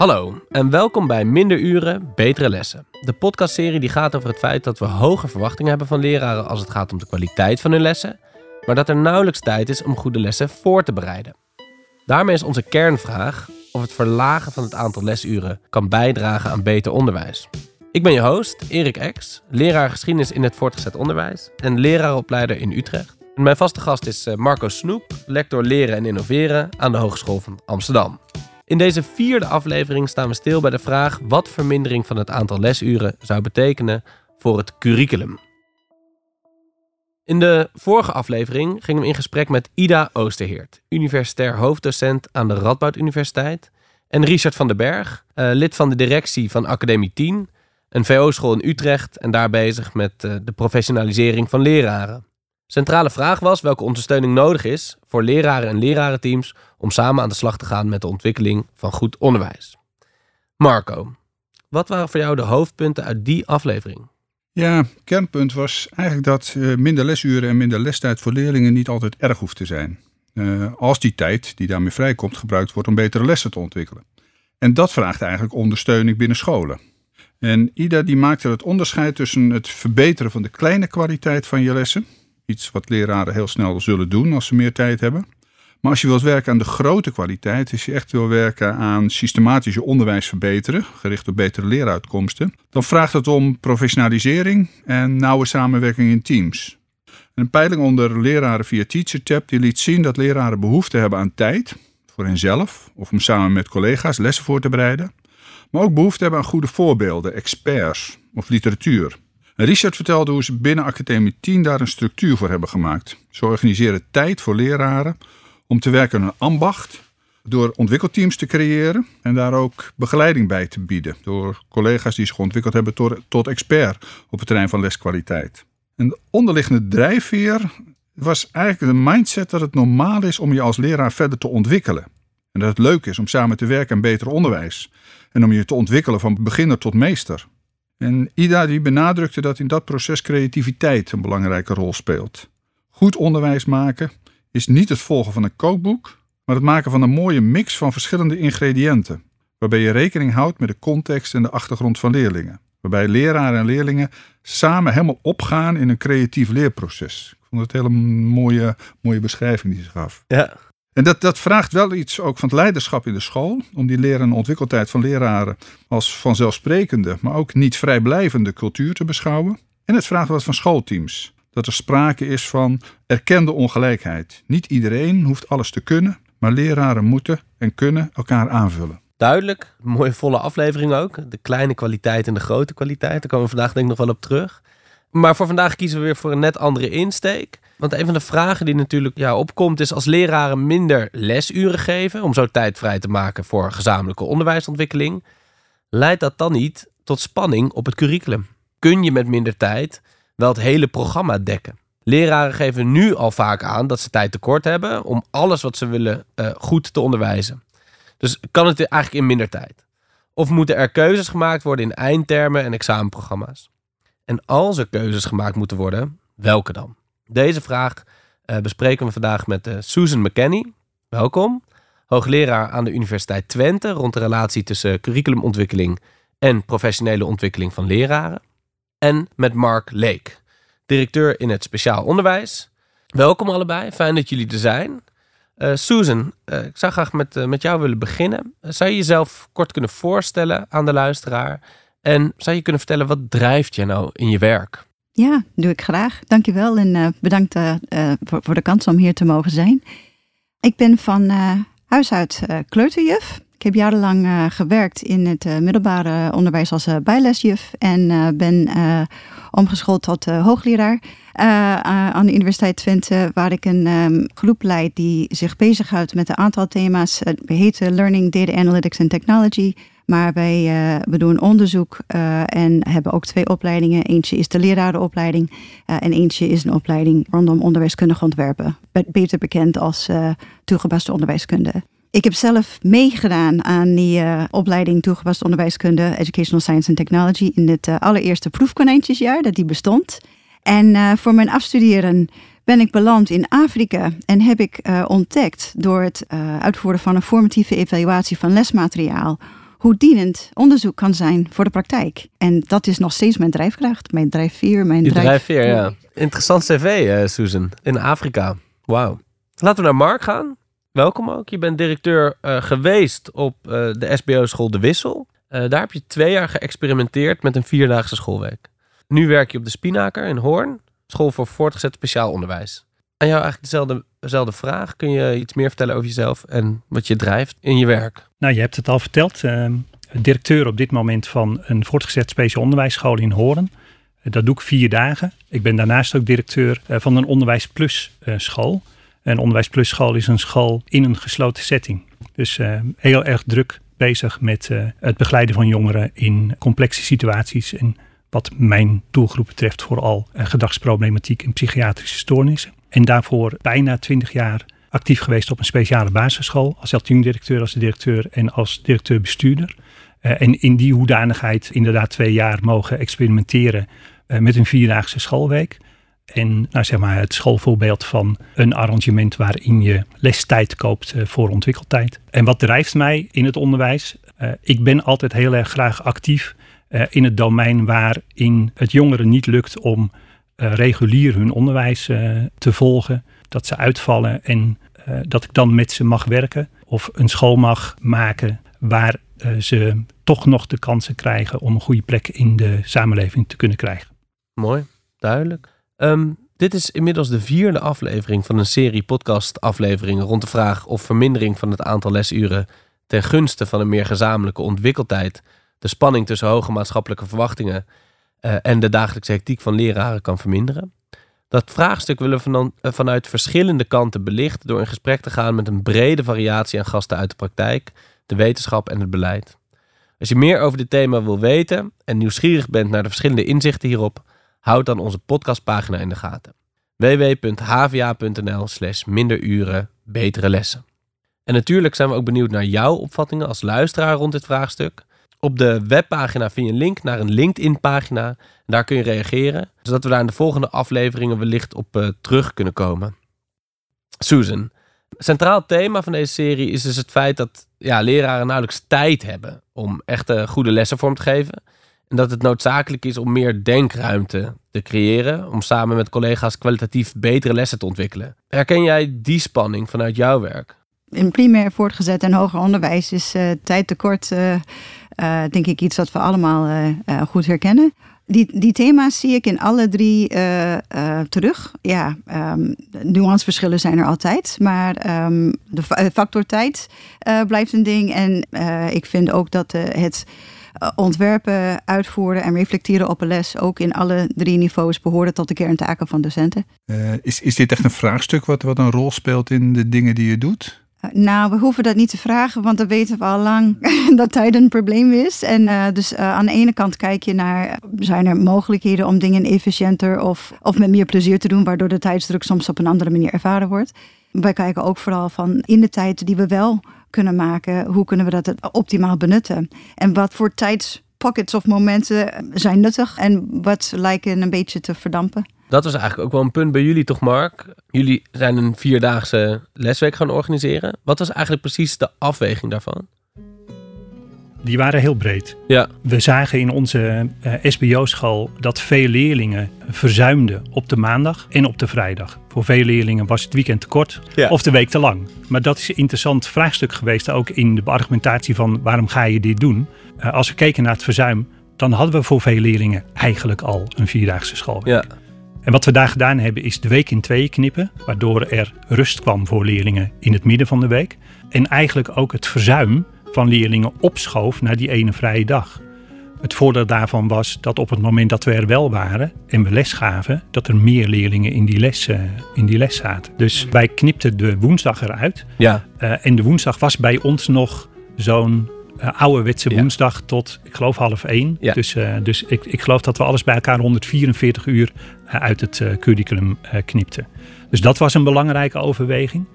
Hallo en welkom bij Minder Uren, Betere Lessen. De podcastserie die gaat over het feit dat we hoge verwachtingen hebben van leraren als het gaat om de kwaliteit van hun lessen, maar dat er nauwelijks tijd is om goede lessen voor te bereiden. Daarmee is onze kernvraag of het verlagen van het aantal lesuren kan bijdragen aan beter onderwijs. Ik ben je host, Erik Ex, leraar geschiedenis in het voortgezet onderwijs en leraaropleider in Utrecht. En mijn vaste gast is eh, Marco Snoep, lector leren en innoveren aan de Hogeschool van Amsterdam. In deze vierde aflevering staan we stil bij de vraag wat vermindering van het aantal lesuren zou betekenen voor het curriculum. In de vorige aflevering gingen we in gesprek met Ida Oosterheert, universitair hoofddocent aan de Radboud Universiteit, en Richard van den Berg, eh, lid van de directie van Academie 10, een VO-school in Utrecht en daar bezig met eh, de professionalisering van leraren. Centrale vraag was welke ondersteuning nodig is voor leraren en lerarenteams om samen aan de slag te gaan met de ontwikkeling van goed onderwijs. Marco, wat waren voor jou de hoofdpunten uit die aflevering? Ja, kernpunt was eigenlijk dat uh, minder lesuren en minder lestijd voor leerlingen niet altijd erg hoeft te zijn. Uh, als die tijd die daarmee vrijkomt gebruikt wordt om betere lessen te ontwikkelen. En dat vraagt eigenlijk ondersteuning binnen scholen. En Ida die maakte het onderscheid tussen het verbeteren van de kleine kwaliteit van je lessen, iets wat leraren heel snel zullen doen als ze meer tijd hebben. Maar als je wilt werken aan de grote kwaliteit, als je echt wil werken aan systematische onderwijs verbeteren, gericht op betere leeruitkomsten, dan vraagt het om professionalisering en nauwe samenwerking in teams. Een peiling onder leraren via TeacherTap die liet zien dat leraren behoefte hebben aan tijd voor henzelf of om samen met collega's lessen voor te bereiden, maar ook behoefte hebben aan goede voorbeelden, experts of literatuur. Richard vertelde hoe ze binnen Academie 10 daar een structuur voor hebben gemaakt. Ze organiseren tijd voor leraren om te werken aan een ambacht, door ontwikkelteams te creëren en daar ook begeleiding bij te bieden. Door collega's die zich ontwikkeld hebben tot, tot expert op het terrein van leskwaliteit. En de onderliggende drijfveer was eigenlijk de mindset dat het normaal is om je als leraar verder te ontwikkelen. En dat het leuk is om samen te werken aan beter onderwijs. En om je te ontwikkelen van beginner tot meester. En Ida die benadrukte dat in dat proces creativiteit een belangrijke rol speelt. Goed onderwijs maken is niet het volgen van een kookboek, maar het maken van een mooie mix van verschillende ingrediënten, waarbij je rekening houdt met de context en de achtergrond van leerlingen. Waarbij leraren en leerlingen samen helemaal opgaan in een creatief leerproces. Ik vond het een hele mooie, mooie beschrijving die ze gaf. Ja. En dat, dat vraagt wel iets ook van het leiderschap in de school. Om die leren- en ontwikkeltijd van leraren als vanzelfsprekende, maar ook niet vrijblijvende cultuur te beschouwen. En het vraagt wat van schoolteams. Dat er sprake is van erkende ongelijkheid. Niet iedereen hoeft alles te kunnen, maar leraren moeten en kunnen elkaar aanvullen. Duidelijk, mooie volle aflevering ook. De kleine kwaliteit en de grote kwaliteit. Daar komen we vandaag denk ik nog wel op terug. Maar voor vandaag kiezen we weer voor een net andere insteek. Want een van de vragen die natuurlijk ja, opkomt is als leraren minder lesuren geven om zo tijd vrij te maken voor gezamenlijke onderwijsontwikkeling, leidt dat dan niet tot spanning op het curriculum? Kun je met minder tijd wel het hele programma dekken? Leraren geven nu al vaak aan dat ze tijd tekort hebben om alles wat ze willen uh, goed te onderwijzen. Dus kan het eigenlijk in minder tijd? Of moeten er keuzes gemaakt worden in eindtermen en examenprogramma's? En als er keuzes gemaakt moeten worden, welke dan? Deze vraag uh, bespreken we vandaag met uh, Susan McKenney. Welkom. Hoogleraar aan de Universiteit Twente rond de relatie tussen curriculumontwikkeling en professionele ontwikkeling van leraren. En met Mark Lake, directeur in het speciaal onderwijs. Welkom allebei, fijn dat jullie er zijn. Uh, Susan, ik zou graag met, met jou willen beginnen. zou je jezelf kort kunnen voorstellen aan de luisteraar? En zou je kunnen vertellen, wat drijft je nou in je werk? Ja, doe ik graag. Dankjewel en uh, bedankt uh, voor, voor, de kans om hier te mogen zijn. Ik ben van huis uit kleuterjuf. Ik heb jarenlang gewerkt in het middelbare onderwijs als bijlesjuf en ben omgeschoold tot hoogleraar aan de Universiteit Twente, waar ik een um, groep leid die zich bezighoudt met een aantal thema's. Het heet Learning, Data Analytics and Technology. Maar wij uh, we doen onderzoek uh, en hebben ook twee opleidingen. Eentje is de lerarenopleiding uh, en eentje is een opleiding rondom onderwijskundige ontwerpen. Beter bekend als toegepaste onderwijskunde. Ik heb zelf meegedaan aan die opleiding toegepaste onderwijskunde, Educational Science and Technology, in het allereerste proefkonijntjesjaar dat die bestond. En voor mijn afstuderen ben ik beland in Afrika en heb ik ontdekt door het uitvoeren van een formatieve evaluatie van lesmateriaal hoe dienend onderzoek kan zijn voor de praktijk. En dat is nog steeds mijn drijfkracht, mijn drijfveer, mijn drijf... drijfveer, ja. Interessant cv, eh, Susan. In Afrika. Wauw. Laten we naar Mark gaan. Welkom ook. Je bent directeur eh, geweest op eh, de SBO-school De Wissel. Eh, daar heb je twee jaar geëxperimenteerd met een vierdaagse schoolweek. Nu werk je op de Spinaker in Hoorn, school voor voortgezet speciaal onderwijs. Aan jou eigenlijk dezelfde, dezelfde vraag. Kun je iets meer vertellen over jezelf en wat je drijft in je werk? Nou, je hebt het al verteld. eh, directeur op dit moment van een voortgezet speciaal onderwijsschool in Hoorn. Eh, dat doe ik vier dagen. Ik ben daarnaast ook directeur eh, van een Onderwijs Plus eh, school. Een Onderwijs Plus school is een school in een gesloten setting. Dus eh, heel erg druk bezig met het begeleiden van jongeren in complexe situaties. En wat mijn doelgroep betreft vooral gedragsproblematiek en psychiatrische stoornissen. En daarvoor bijna twintig jaar actief geweest op een speciale basisschool. Als directeur, als directeur en als directeur-bestuurder. Uh, en in die hoedanigheid inderdaad twee jaar mogen experimenteren uh, met een vierdaagse schoolweek. En nou, zeg maar het schoolvoorbeeld van een arrangement waarin je lestijd koopt uh, voor ontwikkeltijd. En wat drijft mij in het onderwijs? ik ben altijd heel erg graag actief in het domein waarin het jongeren niet lukt om regulier hun onderwijs te volgen. Dat ze uitvallen en dat ik dan met ze mag werken of een school mag maken waar ze toch nog de kansen krijgen om een goede plek in de samenleving te kunnen krijgen. Mooi, duidelijk. Um, dit is inmiddels de vierde aflevering van een serie podcast-afleveringen rond de vraag of vermindering van het aantal lesuren ten gunste van een meer gezamenlijke ontwikkeltijd de spanning tussen hoge maatschappelijke verwachtingen uh, en de dagelijkse hectiek van leraren kan verminderen. Dat vraagstuk willen we uh, vanuit verschillende kanten belichten door in gesprek te gaan met een brede variatie aan gasten uit de praktijk, de wetenschap en het beleid. Als je meer over dit thema wil weten en nieuwsgierig bent naar de verschillende inzichten hierop, houd dan onze podcastpagina in de gaten. www.hva.nl slash minderuren betere lessen. En natuurlijk zijn we ook benieuwd naar jouw opvattingen als luisteraar rond dit vraagstuk. Op de webpagina vind je een link naar een LinkedIn-pagina. Daar kun je reageren, zodat we daar in de volgende afleveringen wellicht op uh, terug kunnen komen. Susan, centraal thema van deze serie is dus het feit dat ja, leraren nauwelijks tijd hebben om echte goede lessen vorm te geven. En dat het noodzakelijk is om meer denkruimte te creëren om samen met collega's kwalitatief betere lessen te ontwikkelen. Herken jij die spanning vanuit jouw werk? In primair, voortgezet en hoger onderwijs is uh, tijdtekort, uh, uh, denk ik, iets wat we allemaal goed herkennen. Die, die thema's zie ik in alle drie terug. Ja, um, nuanceverschillen zijn er altijd, maar um, de factor tijd blijft een ding. En ik vind ook dat het ontwerpen, uitvoeren en reflecteren op een les ook in alle drie niveaus behoren tot de kerntaken van docenten. Is, is dit echt een vraagstuk wat, wat een rol speelt in de dingen die je doet? Uh, nou, we hoeven dat niet te vragen, want dan weten we al lang dat tijd een probleem is. En uh, dus aan de ene kant kijk je naar, zijn er mogelijkheden om dingen efficiënter of, of met meer plezier te doen, waardoor de tijdsdruk soms op een andere manier ervaren wordt. Wij kijken ook vooral van in de tijd die we wel kunnen maken, hoe kunnen we dat optimaal benutten? En wat voor tijdspockets of momenten zijn nuttig en wat lijken een beetje te verdampen? Dat was eigenlijk ook wel een punt bij jullie, toch, Mark? Jullie zijn een vierdaagse lesweek gaan organiseren. Wat was eigenlijk precies de afweging daarvan? Die waren heel breed. Ja. We zagen in onze uh, SBO-school dat veel leerlingen verzuimden op de maandag en op de vrijdag. Voor veel leerlingen was het weekend te kort ja. of de week te lang. Maar dat is een interessant vraagstuk geweest, ook in de argumentatie van waarom ga je dit doen. Uh, als we keken naar het verzuim, dan hadden we voor veel leerlingen eigenlijk al een vierdaagse schoolweek. Ja. En wat we daar gedaan hebben is de week in tweeën knippen, waardoor er rust kwam voor leerlingen in het midden van de week. En eigenlijk ook het verzuim van leerlingen opschoof naar die ene vrije dag. Het voordeel daarvan was dat op het moment dat we er wel waren en we les gaven, dat er meer leerlingen in die les, uh, in die les zaten. Dus wij knipten de woensdag eruit. Ja. Uh, en de woensdag was bij ons nog zo'n ouderwetse Ja. woensdag tot, ik geloof, half één. Ja. Dus, uh, dus ik, ik geloof dat we alles bij elkaar 144 uur uh, uit het curriculum knipten. Dus dat was een belangrijke overweging.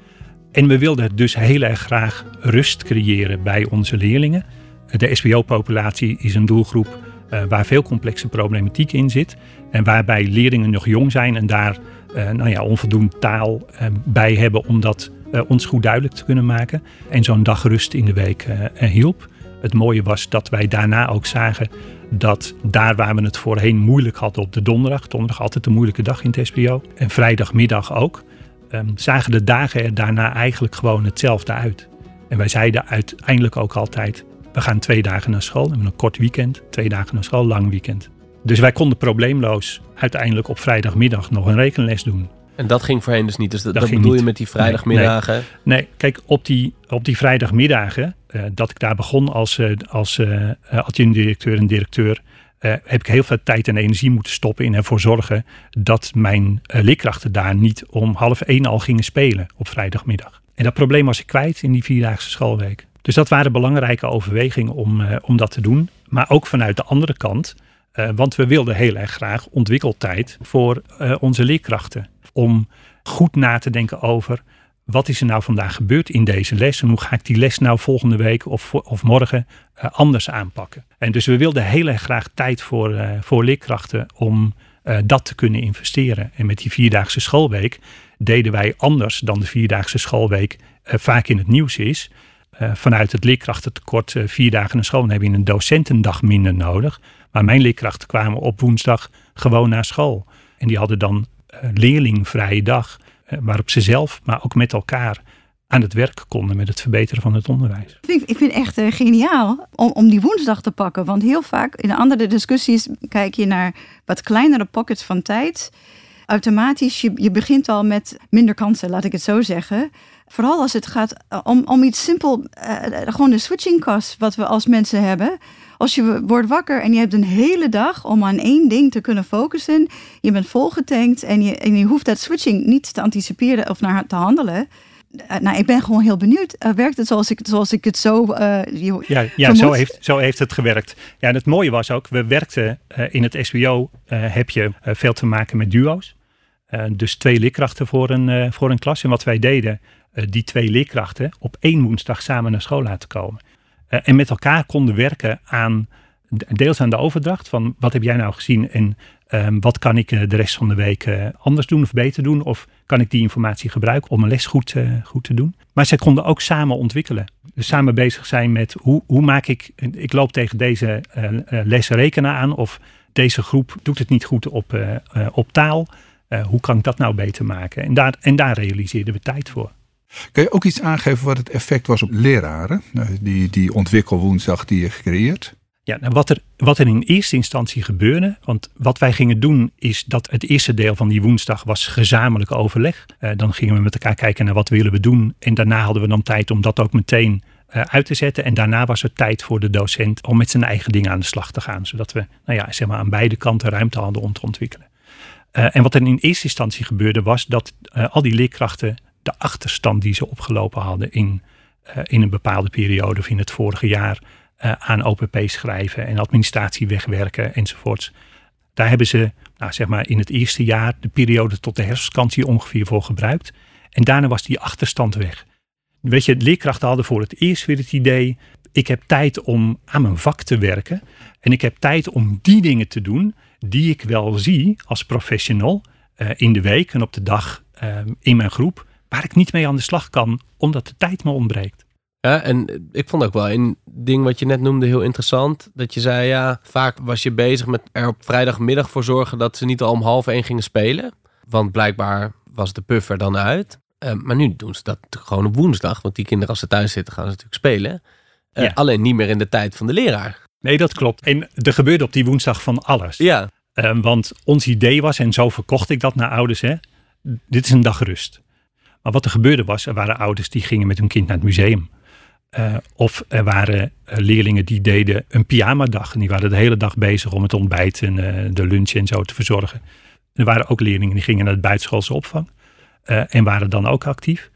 En we wilden dus heel erg graag rust creëren bij onze leerlingen. De SBO-populatie is een doelgroep uh, waar veel complexe problematiek in zit. En waarbij leerlingen nog jong zijn en daar uh, nou ja, onvoldoende taal uh, bij hebben om dat ons goed duidelijk te kunnen maken. En zo'n dag rust in de week hielp. Het mooie was dat wij daarna ook zagen dat daar waar we het voorheen moeilijk hadden op de donderdag, donderdag altijd een moeilijke dag in het SBO, en vrijdagmiddag ook, um, zagen de dagen er daarna eigenlijk gewoon hetzelfde uit. En wij zeiden uiteindelijk ook altijd, we gaan twee dagen naar school, hebben een kort weekend, twee dagen naar school, lang weekend. Dus wij konden probleemloos uiteindelijk op vrijdagmiddag nog een rekenles doen. En dat ging voorheen dus niet. Dus dat, dat, bedoel je met die vrijdagmiddagen? Nee, nee. kijk, op die, op die vrijdagmiddagen, uh, dat ik daar begon als, uh, als uh, adjunct-directeur en directeur, heb ik heel veel tijd en energie moeten stoppen in ervoor zorgen dat mijn leerkrachten daar niet om half één al gingen spelen op vrijdagmiddag. En dat probleem was ik kwijt in die vierdaagse schoolweek. Dus dat waren belangrijke overwegingen om, om dat te doen. Maar ook vanuit de andere kant, want we wilden heel erg graag ontwikkeltijd voor onze leerkrachten om goed na te denken over wat is er nou vandaag gebeurd in deze les en hoe ga ik die les nou volgende week of, of morgen uh, anders aanpakken. En dus we wilden heel erg graag tijd voor, uh, voor leerkrachten om uh, dat te kunnen investeren. En met die vierdaagse schoolweek deden wij anders dan de vierdaagse schoolweek vaak in het nieuws is. vanuit het leerkrachtentekort vier dagen naar school dan heb je een docentendag minder nodig. Maar mijn leerkrachten kwamen op woensdag gewoon naar school. En die hadden dan eh, leerlingvrije dag. Eh, waarop ze zelf, maar ook met elkaar aan het werk konden met het verbeteren van het onderwijs. Ik vind, ik vind echt uh, geniaal om, om die woensdag te pakken. Want heel vaak in andere discussies kijk je naar wat kleinere pockets van tijd. Automatisch, je, je begint al met minder kansen, laat ik het zo zeggen. Vooral als het gaat om, om iets simpel, gewoon de switching cost wat we als mensen hebben. Als je wordt wakker en je hebt een hele dag om aan één ding te kunnen focussen. Je bent volgetankt en je, en je hoeft dat switching niet te anticiperen of naar te handelen. Eh, nou, ik ben gewoon heel benieuwd. Uh, werkt het zoals ik, zoals ik het zo. Uh, ja, ja zo, heeft, zo heeft het gewerkt. Ja, en het mooie was ook, we werkten in het SBO, heb je veel te maken met duo's. dus twee leerkrachten voor een, voor een klas. En wat wij deden, die twee leerkrachten op één woensdag samen naar school laten komen. Eh, en met elkaar konden werken aan deels aan de overdracht van wat heb jij nou gezien en um, wat kan ik eh, de rest van de week uh, anders doen of beter doen of kan ik die informatie gebruiken om een les goed, uh, goed te doen. Maar zij konden ook samen ontwikkelen. Dus samen bezig zijn met hoe, hoe maak ik, ik loop tegen deze les rekenen aan of deze groep doet het niet goed op, op taal. hoe kan ik dat nou beter maken? En daar, en daar realiseerden we tijd voor. Kun je ook iets aangeven wat het effect was op leraren? Nou, die, die ontwikkelwoensdag die je gecreëerd? Ja, nou wat, er, wat er in eerste instantie gebeurde, want wat wij gingen doen is dat het eerste deel van die woensdag was gezamenlijk overleg. Uh, dan gingen we met elkaar kijken naar wat willen we doen en daarna hadden we dan tijd om dat ook meteen uh, uit te zetten. En daarna was er tijd voor de docent om met zijn eigen dingen aan de slag te gaan, zodat we nou ja, zeg maar aan beide kanten ruimte hadden om te ontwikkelen. En wat er in eerste instantie gebeurde was dat al die leerkrachten de achterstand die ze opgelopen hadden in, uh, in een bepaalde periode of in het vorige jaar uh, aan OPP schrijven en administratie wegwerken enzovoorts. Daar hebben ze nou, zeg maar in het eerste jaar de periode tot de herfstvakantie ongeveer voor gebruikt. En daarna was die achterstand weg. Weet je, leerkrachten hadden voor het eerst weer het idee: ik heb tijd om aan mijn vak te werken. En ik heb tijd om die dingen te doen die ik wel zie als professional uh, in de week en op de dag in mijn groep waar ik niet mee aan de slag kan, omdat de tijd me ontbreekt. Ja, en ik vond ook wel een ding wat je net noemde heel interessant. Dat je zei, ja, vaak was je bezig met er op vrijdagmiddag voor zorgen dat ze niet al om half één gingen spelen. Want blijkbaar was de puffer dan uit. Uh, maar nu doen ze dat gewoon op woensdag. Want die kinderen als ze thuis zitten gaan ze natuurlijk spelen. Uh, ja. Alleen niet meer in de tijd van de leraar. Nee, dat klopt. En er gebeurde op die woensdag van alles. Ja. Uh, want ons idee was, en zo verkocht ik dat naar ouders, hè, dit is een dag rust. Maar wat er gebeurde was, er waren ouders die gingen met hun kind naar het museum. Uh, of er waren uh, leerlingen die deden een pyjama-dag. En die waren de hele dag bezig om het ontbijt en uh, de lunch en zo te verzorgen. Er waren ook leerlingen die gingen naar de buitenschoolse opvang. en waren dan ook actief.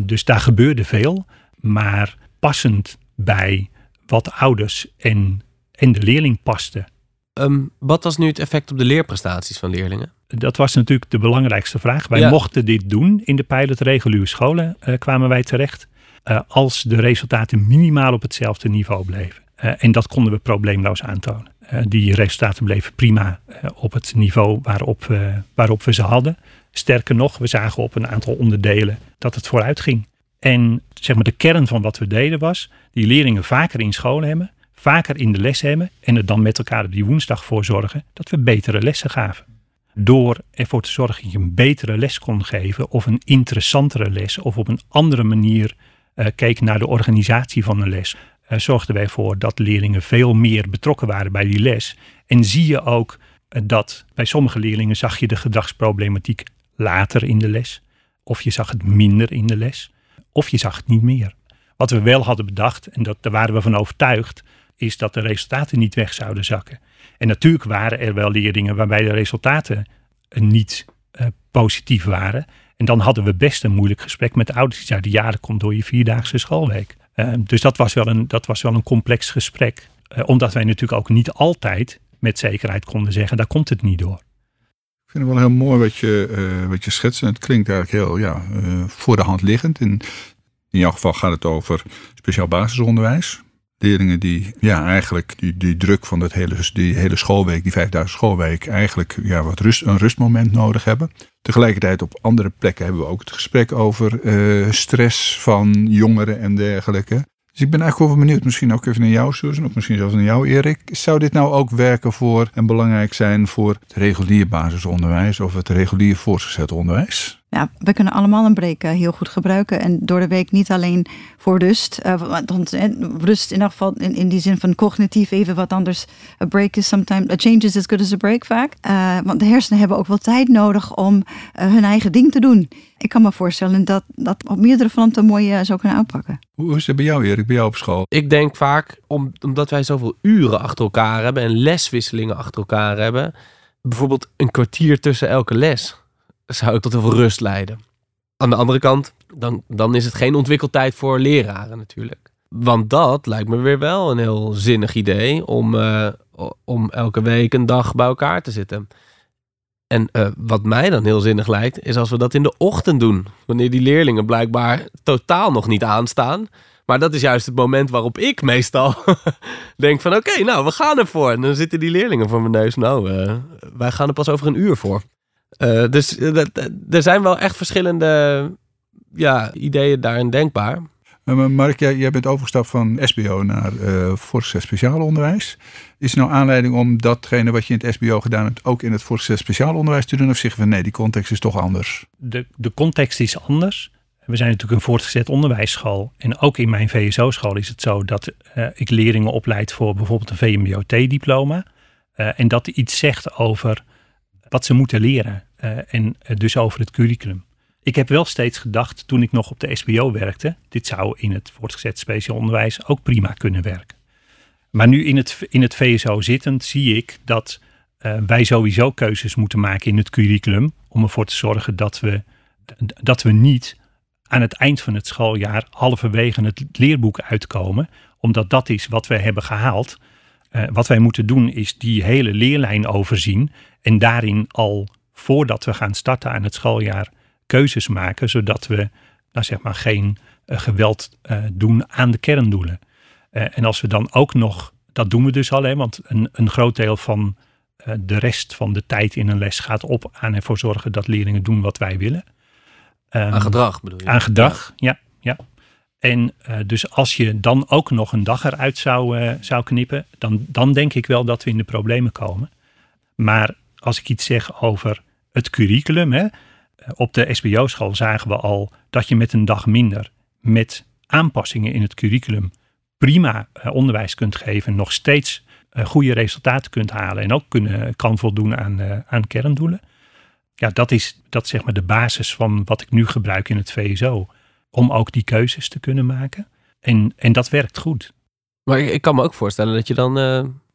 dus daar gebeurde veel. Maar passend bij wat ouders en, en de leerling paste. Um, wat was nu het effect op de leerprestaties van leerlingen? Dat was natuurlijk de belangrijkste vraag. Wij mochten dit doen in de pilot reguliere scholen, uh, kwamen wij terecht. Uh, als de resultaten minimaal op hetzelfde niveau bleven. Uh, en dat konden we probleemloos aantonen. die resultaten bleven prima op het niveau waarop, waarop we ze hadden. Sterker nog, we zagen op een aantal onderdelen dat het vooruit ging. En zeg maar de kern van wat we deden was die leerlingen vaker in school hebben, vaker in de les hebben en er dan met elkaar op die woensdag voor zorgen dat we betere lessen gaven. Door ervoor te zorgen dat je een betere les kon geven of een interessantere les of op een andere manier uh, keek naar de organisatie van een les, uh, zorgden wij ervoor dat leerlingen veel meer betrokken waren bij die les. En zie je ook uh, dat bij sommige leerlingen zag je de gedragsproblematiek later in de les. Of je zag het minder in de les. Of je zag het niet meer. Wat we wel hadden bedacht, en dat, daar waren we van overtuigd, is dat de resultaten niet weg zouden zakken. En natuurlijk waren er wel leerlingen waarbij de resultaten niet uh, positief waren. En dan hadden we best een moeilijk gesprek met de ouders. Die zeiden, ja, dat komt door je vierdaagse schoolweek. Uh, dus dat was wel een, dat was wel een complex gesprek. Omdat wij natuurlijk ook niet altijd met zekerheid konden zeggen, daar komt het niet door. Ik vind het wel heel mooi wat je, wat je schetst. En het klinkt eigenlijk heel ja, voor de hand liggend. In, in jouw geval gaat het over speciaal basisonderwijs leerlingen die ja, eigenlijk die, die druk van dat hele, die hele schoolweek, die vijfdaagse schoolweek, eigenlijk ja, wat rust, een rustmoment nodig hebben. Tegelijkertijd op andere plekken hebben we ook het gesprek over uh, stress van jongeren en dergelijke. Dus ik ben eigenlijk wel benieuwd, misschien ook even naar jou, Susan, of misschien zelfs naar jou, Erik. Zou dit nou ook werken voor en belangrijk zijn voor het regulier basisonderwijs of het regulier voortgezet onderwijs? Ja, we kunnen allemaal een break heel goed gebruiken. En door de week niet alleen voor rust. Uh, want, rust in elk geval in, in die zin van cognitief even wat anders. A break is sometimes, a change is as good as a break vaak. Uh, want de hersenen hebben ook wel tijd nodig om uh, hun eigen ding te doen. Ik kan me voorstellen dat dat op meerdere fronten mooi zou kunnen aanpakken. Hoe is het bij jou Erik, bij jou op school? Ik denk vaak, om, omdat wij zoveel uren achter elkaar hebben en leswisselingen achter elkaar hebben. Bijvoorbeeld een kwartier tussen elke les zou ik tot heel veel rust leiden. Aan de andere kant, dan, dan is het geen ontwikkeltijd voor leraren natuurlijk. Want dat lijkt me weer wel een heel zinnig idee om, uh, om elke week een dag bij elkaar te zitten. En uh, wat mij dan heel zinnig lijkt, is als we dat in de ochtend doen. Wanneer die leerlingen blijkbaar totaal nog niet aanstaan. Maar dat is juist het moment waarop ik meestal denk van oké, okay, nou we gaan ervoor. En dan zitten die leerlingen voor mijn neus. Nou, uh, wij gaan er pas over een uur voor. Uh, dus er zijn wel echt verschillende ja, ideeën daarin denkbaar. Uh, Mark, jij, jij, bent overgestapt van SBO naar uh, voortgezet speciaal onderwijs. Is er nou aanleiding om datgene wat je in het SBO gedaan hebt ook in het voortgezet speciaal onderwijs te doen? Of zeggen we nee, die context is toch anders? De, de context is anders. We zijn natuurlijk een voortgezet onderwijsschool. En ook in mijn VSO-school is het zo dat uh, ik leerlingen opleid voor bijvoorbeeld een VMBO-T-diploma. Uh, en dat iets zegt over wat ze moeten leren. Uh, en dus over het curriculum. Ik heb wel steeds gedacht toen ik nog op de SBO werkte, dit zou in het voortgezet speciaal onderwijs ook prima kunnen werken. Maar nu in het, in het VSO zittend zie ik dat uh, wij sowieso keuzes moeten maken in het curriculum om ervoor te zorgen dat we, dat we niet aan het eind van het schooljaar halverwege het leerboek uitkomen, omdat dat is wat we hebben gehaald. Wat wij moeten doen is die hele leerlijn overzien en daarin al voordat we gaan starten aan het schooljaar keuzes maken, zodat we nou zeg maar, geen uh, geweld uh, doen aan de kerndoelen. Uh, en als we dan ook nog, dat doen we dus al, hè, want een, een groot deel van de rest van de tijd in een les gaat op aan ervoor zorgen dat leerlingen doen wat wij willen. Um, aan gedrag bedoel je? Aan gedrag, ja. ja, En dus als je dan ook nog een dag eruit zou, zou knippen, dan, dan denk ik wel dat we in de problemen komen. Maar als ik iets zeg over het curriculum, hè, op de SBO-school zagen we al dat je met een dag minder, met aanpassingen in het curriculum, prima uh, onderwijs kunt geven, nog steeds uh, goede resultaten kunt halen en ook kunnen, kan voldoen aan, uh, aan kerndoelen. Ja, dat is, dat zeg maar de basis van wat ik nu gebruik in het VSO. Om ook die keuzes te kunnen maken. En, en dat werkt goed. Maar ik, ik kan me ook voorstellen dat je dan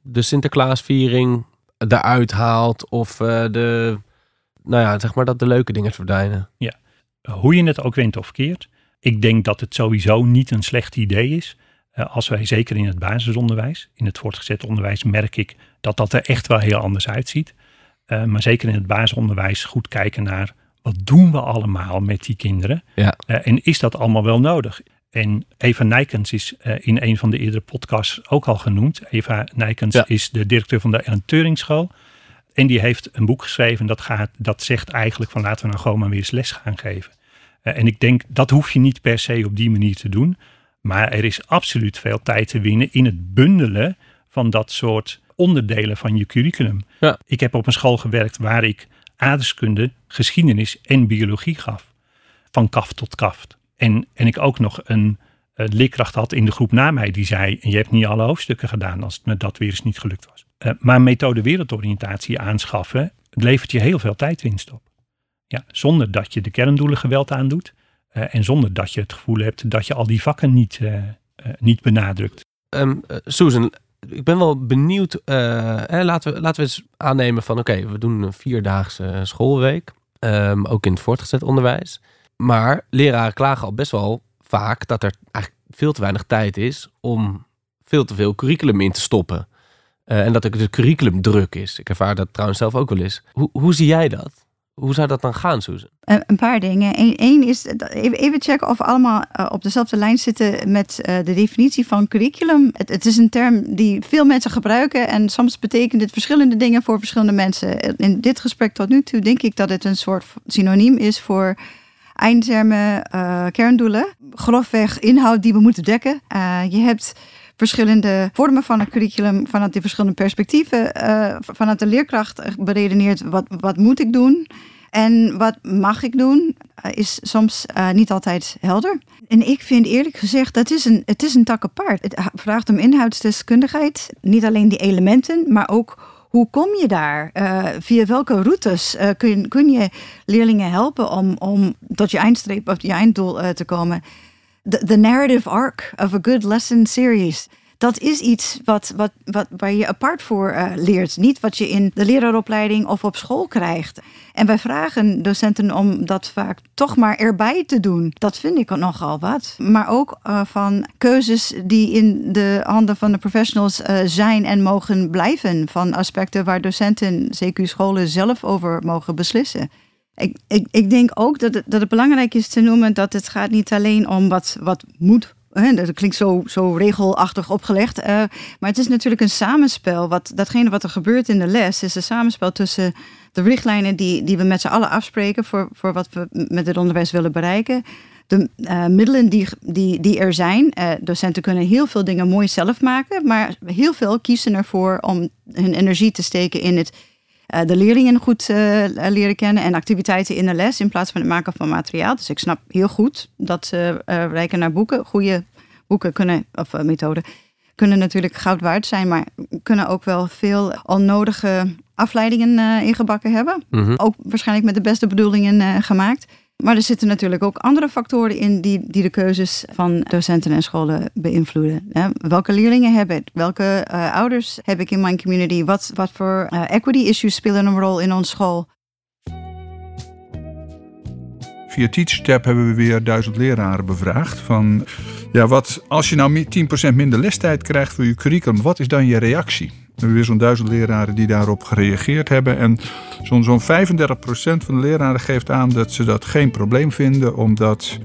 de Sinterklaasviering eruit haalt of de nou ja, zeg maar dat de leuke dingen verdwijnen. Ja, hoe je het ook wint of keert. Ik denk dat het sowieso niet een slecht idee is. Uh, als wij zeker in het basisonderwijs, in het voortgezet onderwijs, merk ik dat dat er echt wel heel anders uitziet. Uh, maar zeker in het basisonderwijs goed kijken naar wat doen we allemaal met die kinderen? Ja. Uh, en is dat allemaal wel nodig? En Eva Nijkens is in een van de eerdere podcasts ook al genoemd. Eva Nijkens ja. is de directeur van de Ellen Turing School. En die heeft een boek geschreven dat, gaat, dat zegt eigenlijk van laten we nou gewoon maar weer eens les gaan geven. Eh, en ik denk, dat hoef je niet per se op die manier te doen. Maar er is absoluut veel tijd te winnen in het bundelen van dat soort onderdelen van je curriculum. Ja. Ik heb op een school gewerkt waar ik aardeskunde, geschiedenis en biologie gaf. Van kaft tot kaft. En, en ik ook nog een, een leerkracht had in de groep na mij die zei: Je hebt niet alle hoofdstukken gedaan als het me dat weer eens niet gelukt was. Uh, maar methode wereldoriëntatie aanschaffen levert je heel veel tijdwinst op. Ja, zonder dat je de kerndoelen geweld aandoet. Uh, en zonder dat je het gevoel hebt dat je al die vakken niet, niet benadrukt. Um, Susan, ik ben wel benieuwd. Laten, we, laten we eens aannemen van oké, we doen een vierdaagse schoolweek. Um, ook in het voortgezet onderwijs. Maar leraren klagen al best wel vaak dat er eigenlijk veel te weinig tijd is om veel te veel curriculum in te stoppen. Uh, en dat er de curriculum druk is. Ik ervaar dat trouwens zelf ook wel eens. Hoe, hoe zie jij dat? Hoe zou dat dan gaan, Susan? Een paar dingen. Eén is even checken of we allemaal uh, op dezelfde lijn zitten met uh, de definitie van curriculum. Het, het, is een term die veel mensen gebruiken en soms betekent het verschillende dingen voor verschillende mensen. In dit gesprek tot nu toe denk ik dat het een soort synoniem is voor eindtermen, uh, kerndoelen. Grofweg inhoud die we moeten dekken. je hebt verschillende vormen van een curriculum vanuit die verschillende perspectieven. Uh, vanuit de leerkracht beredeneerd wat, wat moet ik doen en wat mag ik doen, is soms niet altijd helder. En ik vind eerlijk gezegd, dat is een, het is een tak apart. Het vraagt om inhoudsdeskundigheid, niet alleen die elementen, maar ook hoe kom je daar? Uh, via welke routes uh, kun, kun je leerlingen helpen om, om tot je eindstreep of je einddoel uh, te komen? The narrative arc of a good lesson series. Dat is iets wat, wat, wat, waar je apart voor uh, leert. Niet wat je in de leraaropleiding of op school krijgt. En wij vragen docenten om dat vaak toch maar erbij te doen. Dat vind ik nogal wat. Maar ook uh, van keuzes die in de handen van de professionals uh, zijn en mogen blijven. Van aspecten waar docenten, CQ scholen zelf over mogen beslissen. Ik, ik, ik denk ook dat het, dat het belangrijk is te noemen dat het gaat niet alleen om wat, wat moet dat klinkt zo, zo regelachtig opgelegd. Uh, maar het is natuurlijk een samenspel. Wat, datgene wat er gebeurt in de les is een samenspel tussen de richtlijnen die, die we met z'n allen afspreken voor, voor wat we met het onderwijs willen bereiken. De uh, middelen die, die, die er zijn. Uh, docenten kunnen heel veel dingen mooi zelf maken, maar heel veel kiezen ervoor om hun energie te steken in het de leerlingen goed uh, leren kennen en activiteiten in de les in plaats van het maken van materiaal. Dus ik snap heel goed dat ze uh, reiken naar boeken. Goede boeken kunnen, of methoden, kunnen natuurlijk goud waard zijn, maar kunnen ook wel veel onnodige afleidingen ingebakken hebben. Mhm. Mm -hmm. Ook waarschijnlijk met de beste bedoelingen gemaakt. Maar er zitten natuurlijk ook andere factoren in die, die de keuzes van docenten en scholen beïnvloeden. Hè? Welke leerlingen heb ik? Welke uh, ouders heb ik in mijn community? Wat, wat voor uh, equity issues spelen een rol in onze school? Via TeachTap hebben we weer duizend leraren bevraagd. Van, ja, wat, als je nou 10% minder lestijd krijgt voor je curriculum, wat is dan je reactie? We hebben weer zo'n duizend leraren die daarop gereageerd hebben. En zo'n zo'n 35% van de leraren geeft aan dat ze dat geen probleem vinden, omdat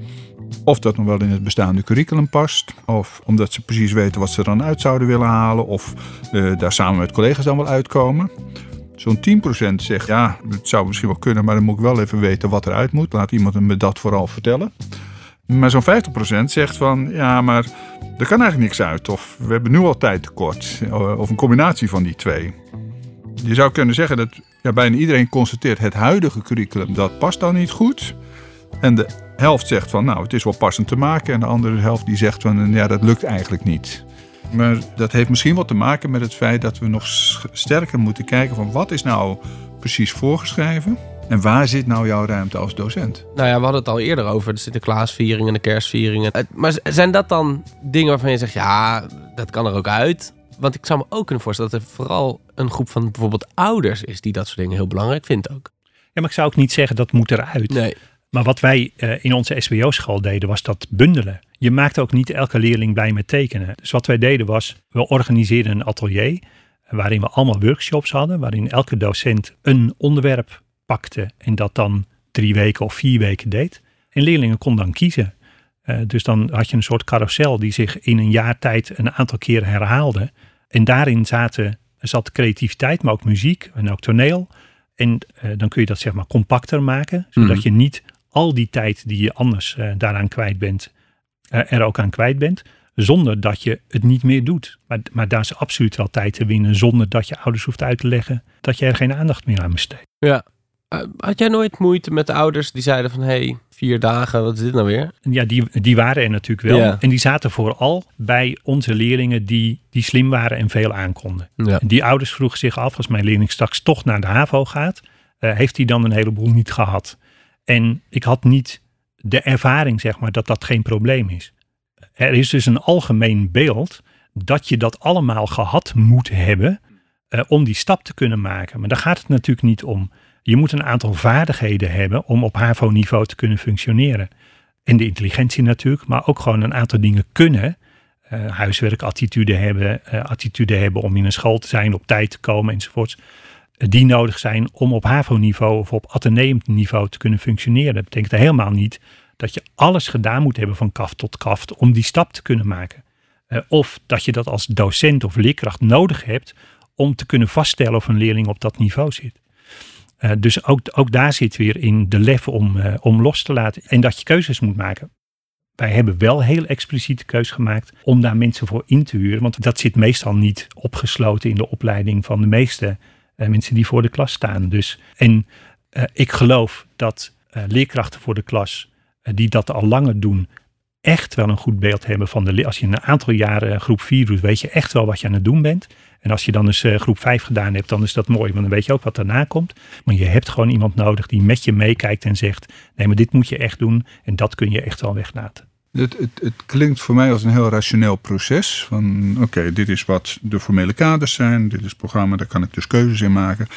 of dat nog wel in het bestaande curriculum past, of omdat ze precies weten wat ze er dan uit zouden willen halen, of uh, daar samen met collega's dan wel uitkomen. Zo'n 10% zegt, ja, het zou misschien wel kunnen, maar dan moet ik wel even weten wat eruit moet. Laat iemand me dat vooral vertellen. Maar zo'n 50% zegt van, ja, maar er kan eigenlijk niks uit. Of we hebben nu al tijd tekort. Of een combinatie van die twee. Je zou kunnen zeggen dat ja, bijna iedereen constateert het huidige curriculum, dat past dan niet goed. En de helft zegt van, nou, het is wel passend te maken. En de andere helft die zegt van, ja, dat lukt eigenlijk niet. Maar dat heeft misschien wat te maken met het feit dat we nog sterker moeten kijken van wat is nou precies voorgeschreven en waar zit nou jouw ruimte als docent? Nou ja, we hadden het al eerder over de Sinterklaasviering en de kerstvieringen. Maar zijn dat dan dingen waarvan je zegt, ja, dat kan er ook uit? Want ik zou me ook kunnen voorstellen dat er vooral een groep van bijvoorbeeld ouders is die dat soort dingen heel belangrijk vindt ook. Ja, maar ik zou ook niet zeggen dat moet eruit. Nee. Maar wat wij uh, in onze SBO-school deden, was dat bundelen. Je maakt ook niet elke leerling blij met tekenen. Dus wat wij deden was, we organiseerden een atelier waarin we allemaal workshops hadden, waarin elke docent een onderwerp pakte en dat dan drie weken of vier weken deed. En leerlingen konden dan kiezen. Uh, dus dan had je een soort carousel die zich in een jaar tijd een aantal keren herhaalde. En daarin zaten, zat creativiteit, maar ook muziek en ook toneel. En uh, dan kun je dat zeg maar compacter maken, zodat Mhm. je niet al die tijd die je anders uh, daaraan kwijt bent, er ook aan kwijt bent. Zonder dat je het niet meer doet. Maar, maar daar is absoluut wel tijd te winnen. Zonder dat je ouders hoeft uit te leggen dat je er geen aandacht meer aan besteedt. Ja. Uh, had jij nooit moeite met de ouders die zeiden van... hé, hey, vier dagen, wat is dit nou weer? Ja, die, die waren er natuurlijk wel. Ja. En die zaten vooral bij onze leerlingen die, die slim waren en veel aankonden. Ja. En die ouders vroegen zich af, als mijn leerling straks toch naar de HAVO gaat... Uh, heeft hij dan een heleboel niet gehad? En ik had niet de ervaring, zeg maar, dat dat geen probleem is. Er is dus een algemeen beeld dat je dat allemaal gehad moet hebben uh, om die stap te kunnen maken. Maar daar gaat het natuurlijk niet om. Je moet een aantal vaardigheden hebben om op HAVO-niveau te kunnen functioneren. En de intelligentie natuurlijk, maar ook gewoon een aantal dingen kunnen. Uh, huiswerkattitude hebben, uh, attitude hebben om in een school te zijn, op tijd te komen enzovoorts. die nodig zijn om op HAVO-niveau of op ateneum-niveau te kunnen functioneren. Dat betekent helemaal niet dat je alles gedaan moet hebben van kaft tot kaft om die stap te kunnen maken. Of dat je dat als docent of leerkracht nodig hebt om te kunnen vaststellen of een leerling op dat niveau zit. Uh, dus ook, ook daar zit weer in de lef om, uh, om los te laten en dat je keuzes moet maken. Wij hebben wel heel expliciete keus gemaakt om daar mensen voor in te huren, want dat zit meestal niet opgesloten in de opleiding van de meeste mensen die voor de klas staan. Dus, en ik geloof dat leerkrachten voor de klas die dat al langer doen, echt wel een goed beeld hebben van de. Als je een aantal jaren groep 4 doet, weet je echt wel wat je aan het doen bent. En als je dan eens uh, groep 5 gedaan hebt, dan is dat mooi, want dan weet je ook wat daarna komt. Maar je hebt gewoon iemand nodig die met je meekijkt en zegt: nee, maar dit moet je echt doen en dat kun je echt wel weglaten. Het, het, het klinkt voor mij als een heel rationeel proces. Van oké, dit is wat de formele kaders zijn, dit is het programma, daar kan ik dus keuzes in maken.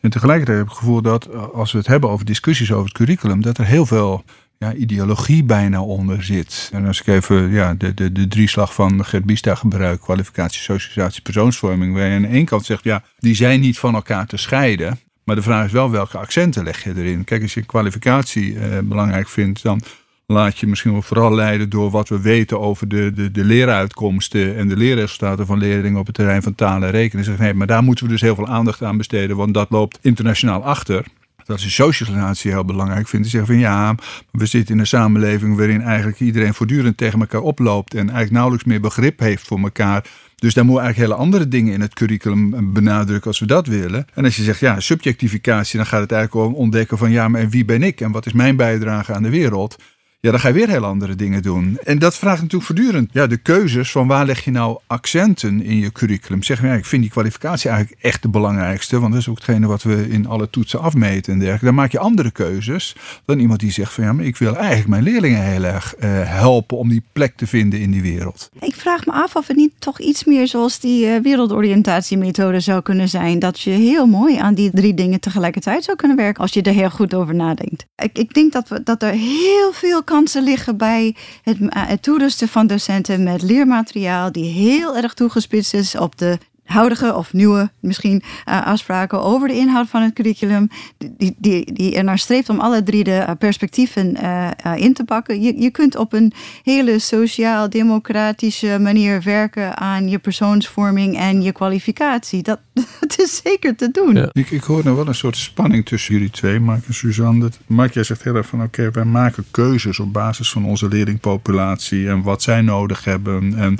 En tegelijkertijd heb ik het gevoel dat eh, als we het hebben over discussies over het curriculum, dat er heel veel ja, ideologie bijna onder zit. En als ik even ja, de, de, de drieslag van Gert Biesta gebruik, kwalificatie, socialisatie, persoonsvorming, waar je aan ene kant zegt, ja, die zijn niet van elkaar te scheiden. Maar de vraag is wel welke accenten leg je erin. Kijk, als je kwalificatie eh, belangrijk vindt, dan laat je misschien wel vooral leiden door wat we weten over de, de, de leeruitkomsten en de leerresultaten van leerlingen op het terrein van talen en rekenen. Zeg, nee, maar daar moeten we dus heel veel aandacht aan besteden, want dat loopt internationaal achter dat is socialisatie heel belangrijk vindt. Ze zeggen van ja, we zitten in een samenleving waarin eigenlijk iedereen voortdurend tegen elkaar oploopt en eigenlijk nauwelijks meer begrip heeft voor elkaar. Dus daar moeten eigenlijk hele andere dingen in het curriculum benadrukken als we dat willen. En als je zegt ja, subjectificatie, dan gaat het eigenlijk om ontdekken van ja, maar wie ben ik en wat is mijn bijdrage aan de wereld. Ja, dan ga je weer heel andere dingen doen. En dat vraagt natuurlijk voortdurend ja, de keuzes van waar leg je nou accenten in je curriculum. Zeg maar, ik vind die kwalificatie eigenlijk echt de belangrijkste, want dat is ook hetgene wat we in alle toetsen afmeten en dergelijke. Dan maak je andere keuzes dan iemand die zegt van ja, maar ik wil eigenlijk mijn leerlingen heel erg uh, helpen om die plek te vinden in die wereld. Ik vraag me af of het niet toch iets meer zoals die uh, wereldoriëntatiemethode zou kunnen zijn. Dat je heel mooi aan die drie dingen tegelijkertijd zou kunnen werken als je er heel goed over nadenkt. Ik, ik denk dat, we, dat er heel veel kansen liggen bij het, eh, het toerusten van docenten met leermateriaal die heel erg toegespitst is op de huidige of nieuwe misschien uh, afspraken over de inhoud van het curriculum, die, die, die er naar streeft om alle drie de uh, perspectieven uh, in te pakken. Je, je kunt op een hele sociaal-democratische manier werken aan je persoonsvorming en je kwalificatie. Dat, dat is zeker te doen. Ja. Ik, ik hoor nou wel een soort spanning tussen jullie twee, Mark en Suzanne. Mark, jij zegt heel erg van oké, okay, wij maken keuzes op basis van onze leerlingpopulatie en wat zij nodig hebben. En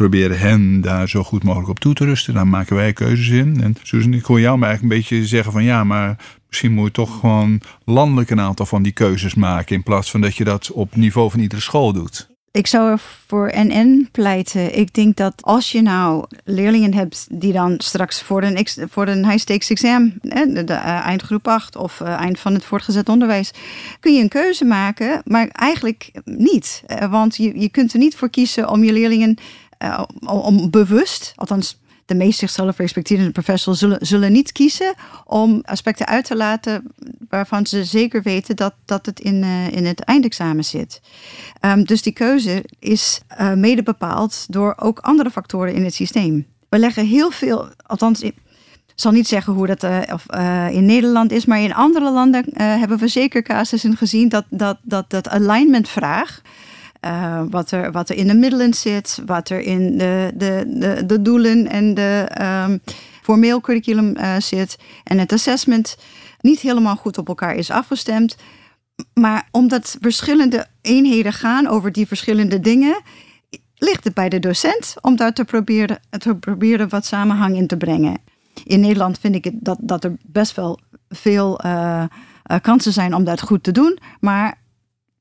proberen hen daar zo goed mogelijk op toe te rusten. Daar maken wij keuzes in. En Susan, ik hoor jou maar eigenlijk een beetje zeggen van ja, maar misschien moet je toch gewoon landelijk een aantal van die keuzes maken. In plaats van dat je dat op niveau van iedere school doet. Ik zou er voor NN pleiten. Ik denk dat als je nou leerlingen hebt die dan straks voor een, voor een high-stakes exam, de, uh, eindgroep 8 of uh, eind van het voortgezet onderwijs, kun je een keuze maken, maar eigenlijk niet. Uh, want je, je kunt er niet voor kiezen om je leerlingen uh, om bewust, althans de meest zichzelf respecterende professionals zullen, zullen niet kiezen om aspecten uit te laten waarvan ze zeker weten dat, dat het in, uh, in het eindexamen zit. Um, dus die keuze is uh, mede bepaald door ook andere factoren in het systeem. We leggen heel veel, althans. Ik zal niet zeggen hoe dat in Nederland is, maar in andere landen hebben we zeker casussen gezien dat dat, dat, dat alignment vraag uh, wat, er, wat er in de middelen zit, wat er in de, de, de, doelen en de um, formeel curriculum uh, zit. En het assessment niet helemaal goed op elkaar is afgestemd. Maar omdat verschillende eenheden gaan over die verschillende dingen, ligt het bij de docent om daar te proberen, proberen wat samenhang in te brengen. In Nederland vind ik dat, dat er best wel veel uh, kansen zijn om dat goed te doen. Maar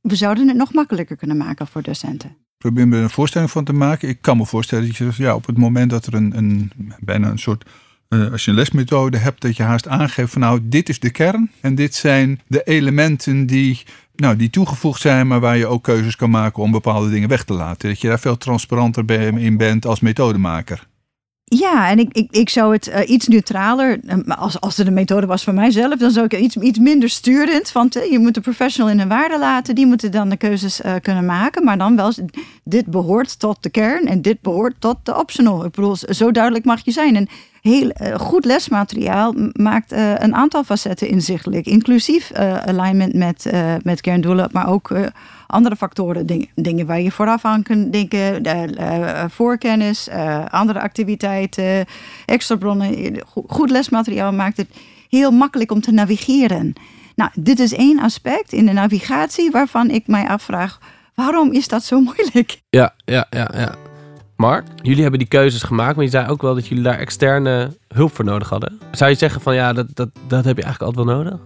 we zouden het nog makkelijker kunnen maken voor docenten. Probeer me er een voorstelling van te maken. Ik kan me voorstellen dat je ja, op het moment dat er een, een bijna een soort uh, als je een lesmethode hebt, dat je haast aangeeft van nou, dit is de kern en dit zijn de elementen die, nou, die toegevoegd zijn, maar waar je ook keuzes kan maken om bepaalde dingen weg te laten. Dat je daar veel transparanter in bent als methodemaker. Ja, en ik, ik, ik zou het uh, iets neutraler, uh, als, als het een methode was voor mijzelf, dan zou ik iets, iets minder sturend. Want je moet de professional in een waarde laten, die moeten dan de keuzes kunnen maken. Maar dan wel, dit behoort tot de kern en dit behoort tot de optional. Ik bedoel, zo duidelijk mag je zijn. En heel goed lesmateriaal maakt een aantal facetten inzichtelijk, inclusief alignment met, met kerndoelen, maar ook andere factoren, dingen, waar je vooraf aan kunt denken, uh, voorkennis, uh, andere activiteiten, extra bronnen. Goed lesmateriaal maakt het heel makkelijk om te navigeren. Nou, dit is één aspect in de navigatie waarvan ik mij afvraag, waarom is dat zo moeilijk? Ja, ja, ja, ja. Mark, jullie hebben die keuzes gemaakt, maar je zei ook wel dat jullie daar externe hulp voor nodig hadden. Zou je zeggen van ja, dat, dat, dat heb je eigenlijk altijd wel nodig?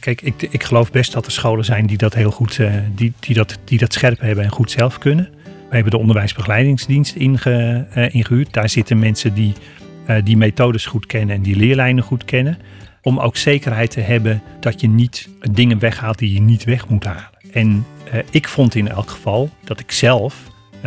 Kijk, ik, ik geloof best dat er scholen zijn die dat heel goed, uh, die, die, dat, die dat scherp hebben en goed zelf kunnen. We hebben de onderwijsbegeleidingsdienst inge, uh, ingehuurd. Daar zitten mensen die uh, die methodes goed kennen en die leerlijnen goed kennen. Om ook zekerheid te hebben dat je niet dingen weghaalt die je niet weg moet halen. En ik vond in elk geval dat ik zelf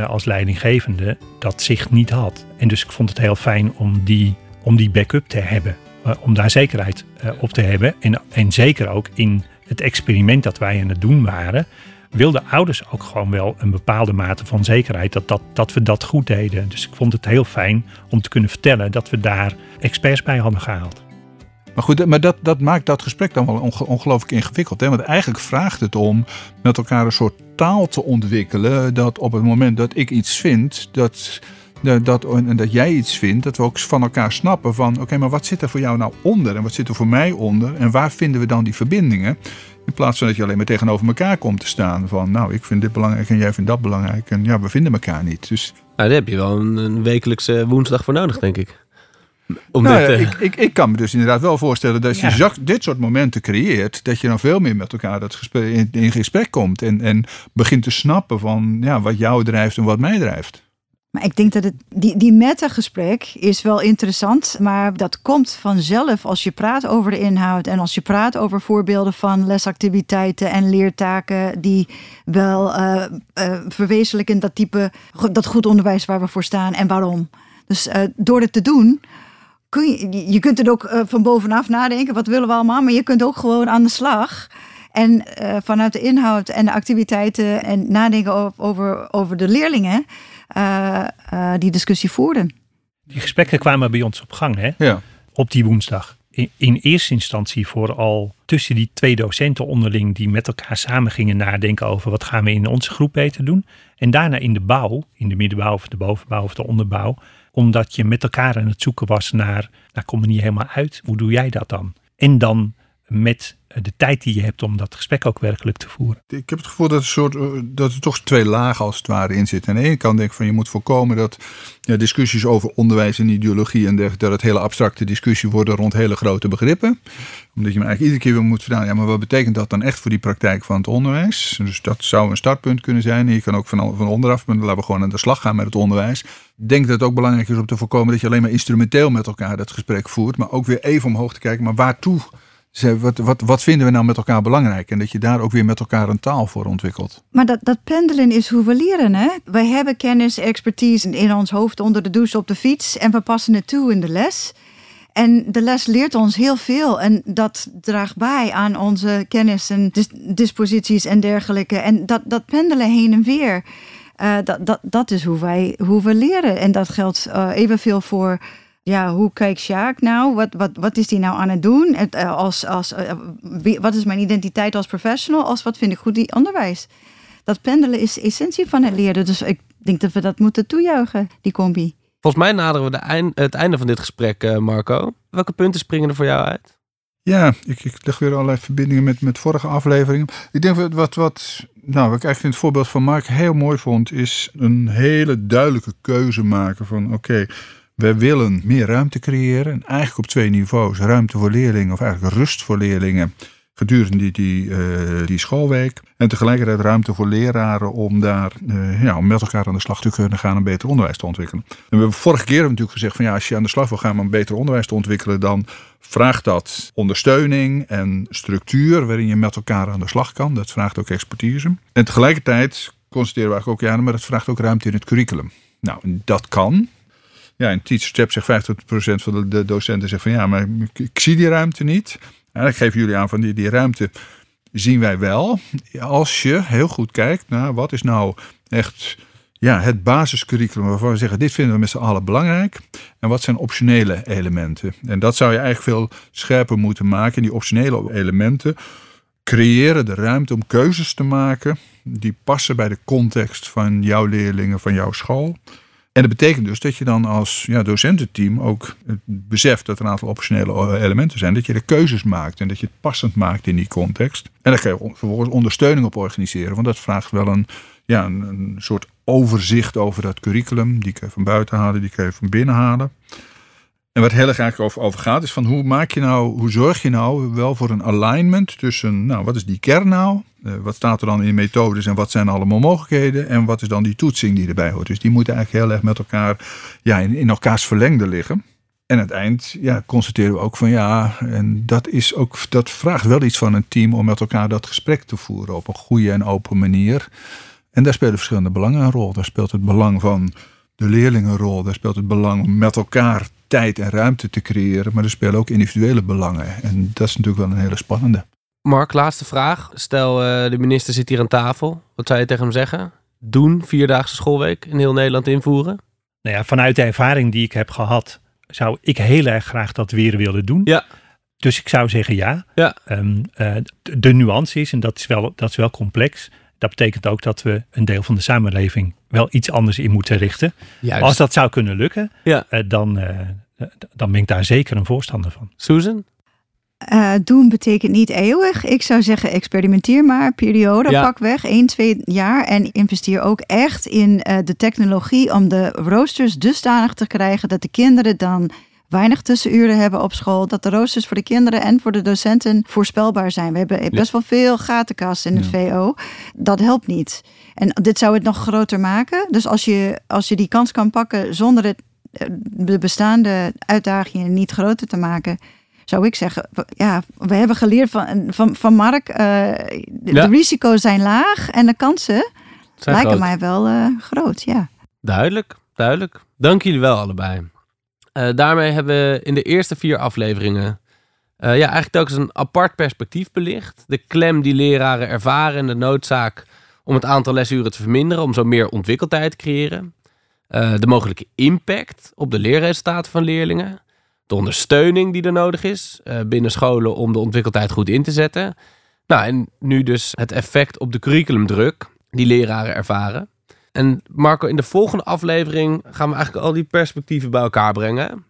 als leidinggevende dat zicht niet had. En dus ik vond het heel fijn om die, om die backup te hebben. Eh, om daar zekerheid eh, op te hebben. En, en zeker ook in het experiment dat wij aan het doen waren, wilden ouders ook gewoon wel een bepaalde mate van zekerheid dat, dat, dat we dat goed deden. Dus ik vond het heel fijn om te kunnen vertellen dat we daar experts bij hadden gehaald. Maar goed, maar dat, dat maakt dat gesprek dan wel ongelooflijk ingewikkeld. Hè? Want eigenlijk vraagt het om met elkaar een soort taal te ontwikkelen. Dat op het moment dat ik iets vind, dat dat, en dat jij iets vindt, dat we ook van elkaar snappen van oké, maar wat zit er voor jou nou onder en wat zit er voor mij onder en waar vinden we dan die verbindingen? In plaats van dat je alleen maar tegenover elkaar komt te staan van nou, ik vind dit belangrijk en jij vindt dat belangrijk en ja, we vinden elkaar niet. Dus... Nou, daar heb je wel een, een wekelijkse woensdag voor nodig, denk ik. Om nou dit, ja, ik, ik, ik, kan me dus inderdaad wel voorstellen dat als je dit soort momenten creëert, dat je dan veel meer met elkaar dat gesprek, in, in gesprek komt en, en begint te snappen van ja, wat jou drijft en wat mij drijft. Maar ik denk dat het, die, die meta-gesprek is wel interessant, maar dat komt vanzelf als je praat over de inhoud en als je praat over voorbeelden van lesactiviteiten en leertaken die wel uh, uh, verwezenlijken dat type, dat goed onderwijs waar we voor staan en waarom. Dus uh, door het te doen, kun je, je kunt het ook van bovenaf nadenken, wat willen we allemaal, maar je kunt ook gewoon aan de slag. En vanuit de inhoud en de activiteiten en nadenken over, over, de leerlingen die discussie voerden. Die gesprekken kwamen bij ons op gang, hè? Ja. Op die woensdag. In, in, eerste instantie vooral tussen die twee docenten onderling die met elkaar samen gingen nadenken over wat gaan we in onze groep beter doen. En daarna in de bouw, in de middenbouw of de bovenbouw of de onderbouw, omdat je met elkaar aan het zoeken was naar, nou kom er niet helemaal uit, hoe doe jij dat dan? En dan met de tijd die je hebt om dat gesprek ook werkelijk te voeren. Ik heb het gevoel dat er, soort, eh, dat er toch twee lagen als het ware in zitten. Aan de ene kant denk ik van je moet voorkomen dat ja, discussies over onderwijs en ideologie en dergelijke, dat het hele abstracte discussie worden rond hele grote begrippen. Omdat je me eigenlijk iedere keer weer moet vertellen, ja, maar wat betekent dat dan echt voor die praktijk van het onderwijs? Dus dat zou een startpunt kunnen zijn. Je kan ook van, van onderaf, maar laten we gewoon aan de slag gaan met het onderwijs. Ik denk dat het ook belangrijk is om te voorkomen dat je alleen maar instrumenteel met elkaar dat gesprek voert, maar ook weer even omhoog te kijken, maar waartoe wat, wat, wat vinden we nou met elkaar belangrijk? En dat je daar ook weer met elkaar een taal voor ontwikkelt. Maar dat, dat pendelen is hoe we leren. Hè? Wij hebben kennis, expertise in ons hoofd onder de douche op de fiets. En we passen het toe in de les. En de les leert ons heel veel. En dat draagt bij aan onze kennis en disposities en dergelijke. En dat, dat pendelen heen en weer. Uh, dat, dat, dat is hoe, wij, hoe we leren. En dat geldt uh, evenveel voor ja, hoe kijkt Sjaak nou? Wat, wat, wat is hij nou aan het doen? Het, uh, als, als, uh, wat is mijn identiteit als professional? Als wat vind ik goed in onderwijs? Dat pendelen is essentie van het leren. Dus ik denk dat we dat moeten toejuichen, die combi. Volgens mij naderen we de eind, het einde van dit gesprek, uh, Marco. Welke punten springen er voor jou uit? Ja, ik, ik leg weer allerlei verbindingen met, met vorige afleveringen. Ik denk wat, wat, wat, nou, wat ik eigenlijk in het voorbeeld van Mark heel mooi vond, is een hele duidelijke keuze maken van oké, wij willen meer ruimte creëren. En eigenlijk op twee niveaus. Ruimte voor leerlingen of eigenlijk rust voor leerlingen gedurende die, die, uh, die schoolweek. En tegelijkertijd ruimte voor leraren om daar uh, ja, om met elkaar aan de slag te kunnen gaan en beter onderwijs te ontwikkelen. En we hebben vorige keer natuurlijk gezegd van ja, als je aan de slag wil gaan om beter onderwijs te ontwikkelen, dan vraagt dat ondersteuning en structuur waarin je met elkaar aan de slag kan. Dat vraagt ook expertise. En tegelijkertijd constateren we eigenlijk ook ja, maar dat vraagt ook ruimte in het curriculum. Nou, dat kan. Ja, in TeachTap zegt 50% van de docenten zegt van ja, maar ik zie die ruimte niet. En ik geef jullie aan van die, die ruimte zien wij wel. Als je heel goed kijkt naar wat is nou echt ja, het basiscurriculum waarvan we zeggen dit vinden we met z'n allen belangrijk. En wat zijn optionele elementen. En dat zou je eigenlijk veel scherper moeten maken. En die optionele elementen creëren de ruimte om keuzes te maken die passen bij de context van jouw leerlingen, van jouw school. En dat betekent dus dat je dan als ja, docententeam ook beseft dat er een aantal optionele elementen zijn. Dat je de keuzes maakt en dat je het passend maakt in die context. En daar kan je vervolgens ondersteuning op organiseren. Want dat vraagt wel een, ja, een, een soort overzicht over dat curriculum. Die kan je van buiten halen, die kan je van binnen halen. En wat heel erg over, over gaat, is van hoe maak je nou, hoe zorg je nou wel voor een alignment tussen, nou, wat is die kern nou? Uh, wat staat er dan in methodes en wat zijn allemaal mogelijkheden? En wat is dan die toetsing die erbij hoort? Dus die moeten eigenlijk heel erg met elkaar, ja, in, in elkaars verlengde liggen. En aan het eind ja, constateren we ook van ja, en dat, is ook, dat vraagt wel iets van een team om met elkaar dat gesprek te voeren op een goede en open manier. En daar spelen verschillende belangen een rol. Daar speelt het belang van de leerlingen een rol. Daar speelt het belang om met elkaar tijd en ruimte te creëren. Maar er spelen ook individuele belangen. En dat is natuurlijk wel een hele spannende. Mark, laatste vraag. Stel, uh, de minister zit hier aan tafel. Wat zou je tegen hem zeggen? Doen vierdaagse schoolweek in heel Nederland invoeren? Nou ja, vanuit de ervaring die ik heb gehad, zou ik heel erg graag dat weer willen doen. Ja. Dus ik zou zeggen ja. ja. Um, uh, de nuance is, en dat is, wel, dat is wel complex, dat betekent ook dat we een deel van de samenleving wel iets anders in moeten richten. Juist. Als dat zou kunnen lukken, ja. uh, dan, dan ben ik daar zeker een voorstander van. Susan? Uh, doen betekent niet eeuwig. Ik zou zeggen, experimenteer maar, periode, Ja. pak weg, 1, 2 jaar. En investeer ook echt in uh, de technologie om de roosters dusdanig te krijgen dat de kinderen dan weinig tussenuren hebben op school. Dat de roosters voor de kinderen en voor de docenten voorspelbaar zijn. We hebben best wel veel gatenkasten in het VO. Dat helpt niet. En dit zou het nog groter maken. Dus als je, als je die kans kan pakken zonder het, eh, de bestaande uitdagingen niet groter te maken zou ik zeggen, ja, we hebben geleerd van, van, van Mark, uh, de, Ja. de risico's zijn laag en de kansen Zijn lijken groot. mij wel eh, groot, ja. Duidelijk, duidelijk. Dank jullie wel allebei. Eh, daarmee hebben we in de eerste vier afleveringen eh, ja, eigenlijk telkens een apart perspectief belicht. De klem die leraren ervaren en de noodzaak om het aantal lesuren te verminderen, om zo meer ontwikkeldheid te creëren. Eh, de mogelijke impact op de leerresultaten van leerlingen. De ondersteuning die er nodig is eh, binnen scholen om de ontwikkeldheid goed in te zetten. Nou, en nu dus het effect op de curriculumdruk die leraren ervaren. En Marco, in de volgende aflevering gaan we eigenlijk al die perspectieven bij elkaar brengen.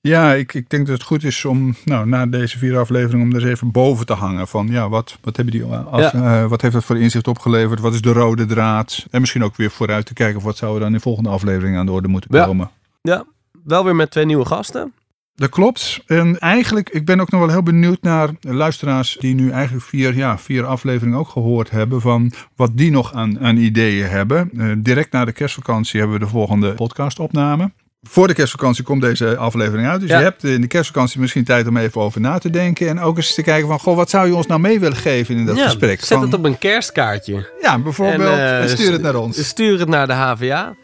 Ja, ik, ik denk dat het goed is om nou, na deze vier afleveringen om er eens even boven te hangen. Van ja, wat, wat, hebben die, af, uh, wat heeft dat voor inzicht opgeleverd? Wat is de rode draad? En misschien ook weer vooruit te kijken of wat zouden we dan in de volgende aflevering aan de orde moeten Ja. komen. Ja, wel weer met twee nieuwe gasten. Dat klopt. En eigenlijk, ik ben ook nog wel heel benieuwd naar luisteraars die nu eigenlijk vier, ja, vier afleveringen ook gehoord hebben van wat die nog aan, aan ideeën hebben. Uh, direct na de kerstvakantie hebben we de volgende podcastopname. Voor de kerstvakantie komt deze aflevering uit. Dus Ja. je hebt in de kerstvakantie misschien tijd om even over na te denken. En ook eens te kijken van, goh, wat zou je ons nou mee willen geven in dat Ja, gesprek? Zet Van- het op een kerstkaartje. Ja, bijvoorbeeld. En, En, eh, stuur het naar ons. Stuur het naar de HVA.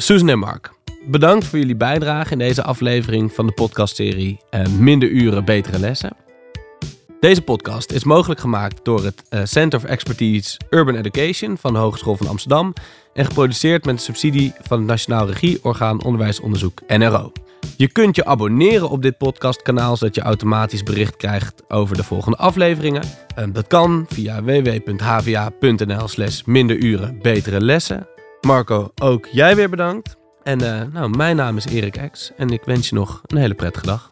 Susan en Mark, bedankt voor jullie bijdrage in deze aflevering van de podcastserie eh, Minder uren, betere lessen. Deze podcast is mogelijk gemaakt door het eh, Center of Expertise Urban Education van de Hogeschool van Amsterdam en geproduceerd met de subsidie van het Nationaal Regieorgaan Onderwijsonderzoek NRO. Je kunt je abonneren op dit podcastkanaal zodat je automatisch bericht krijgt over de volgende afleveringen. En dat kan via www.hva.nl slash minder uren betere lessen. Marco, ook jij weer bedankt. En nou, mijn naam is Erik Ex en ik wens je nog een hele prettige dag.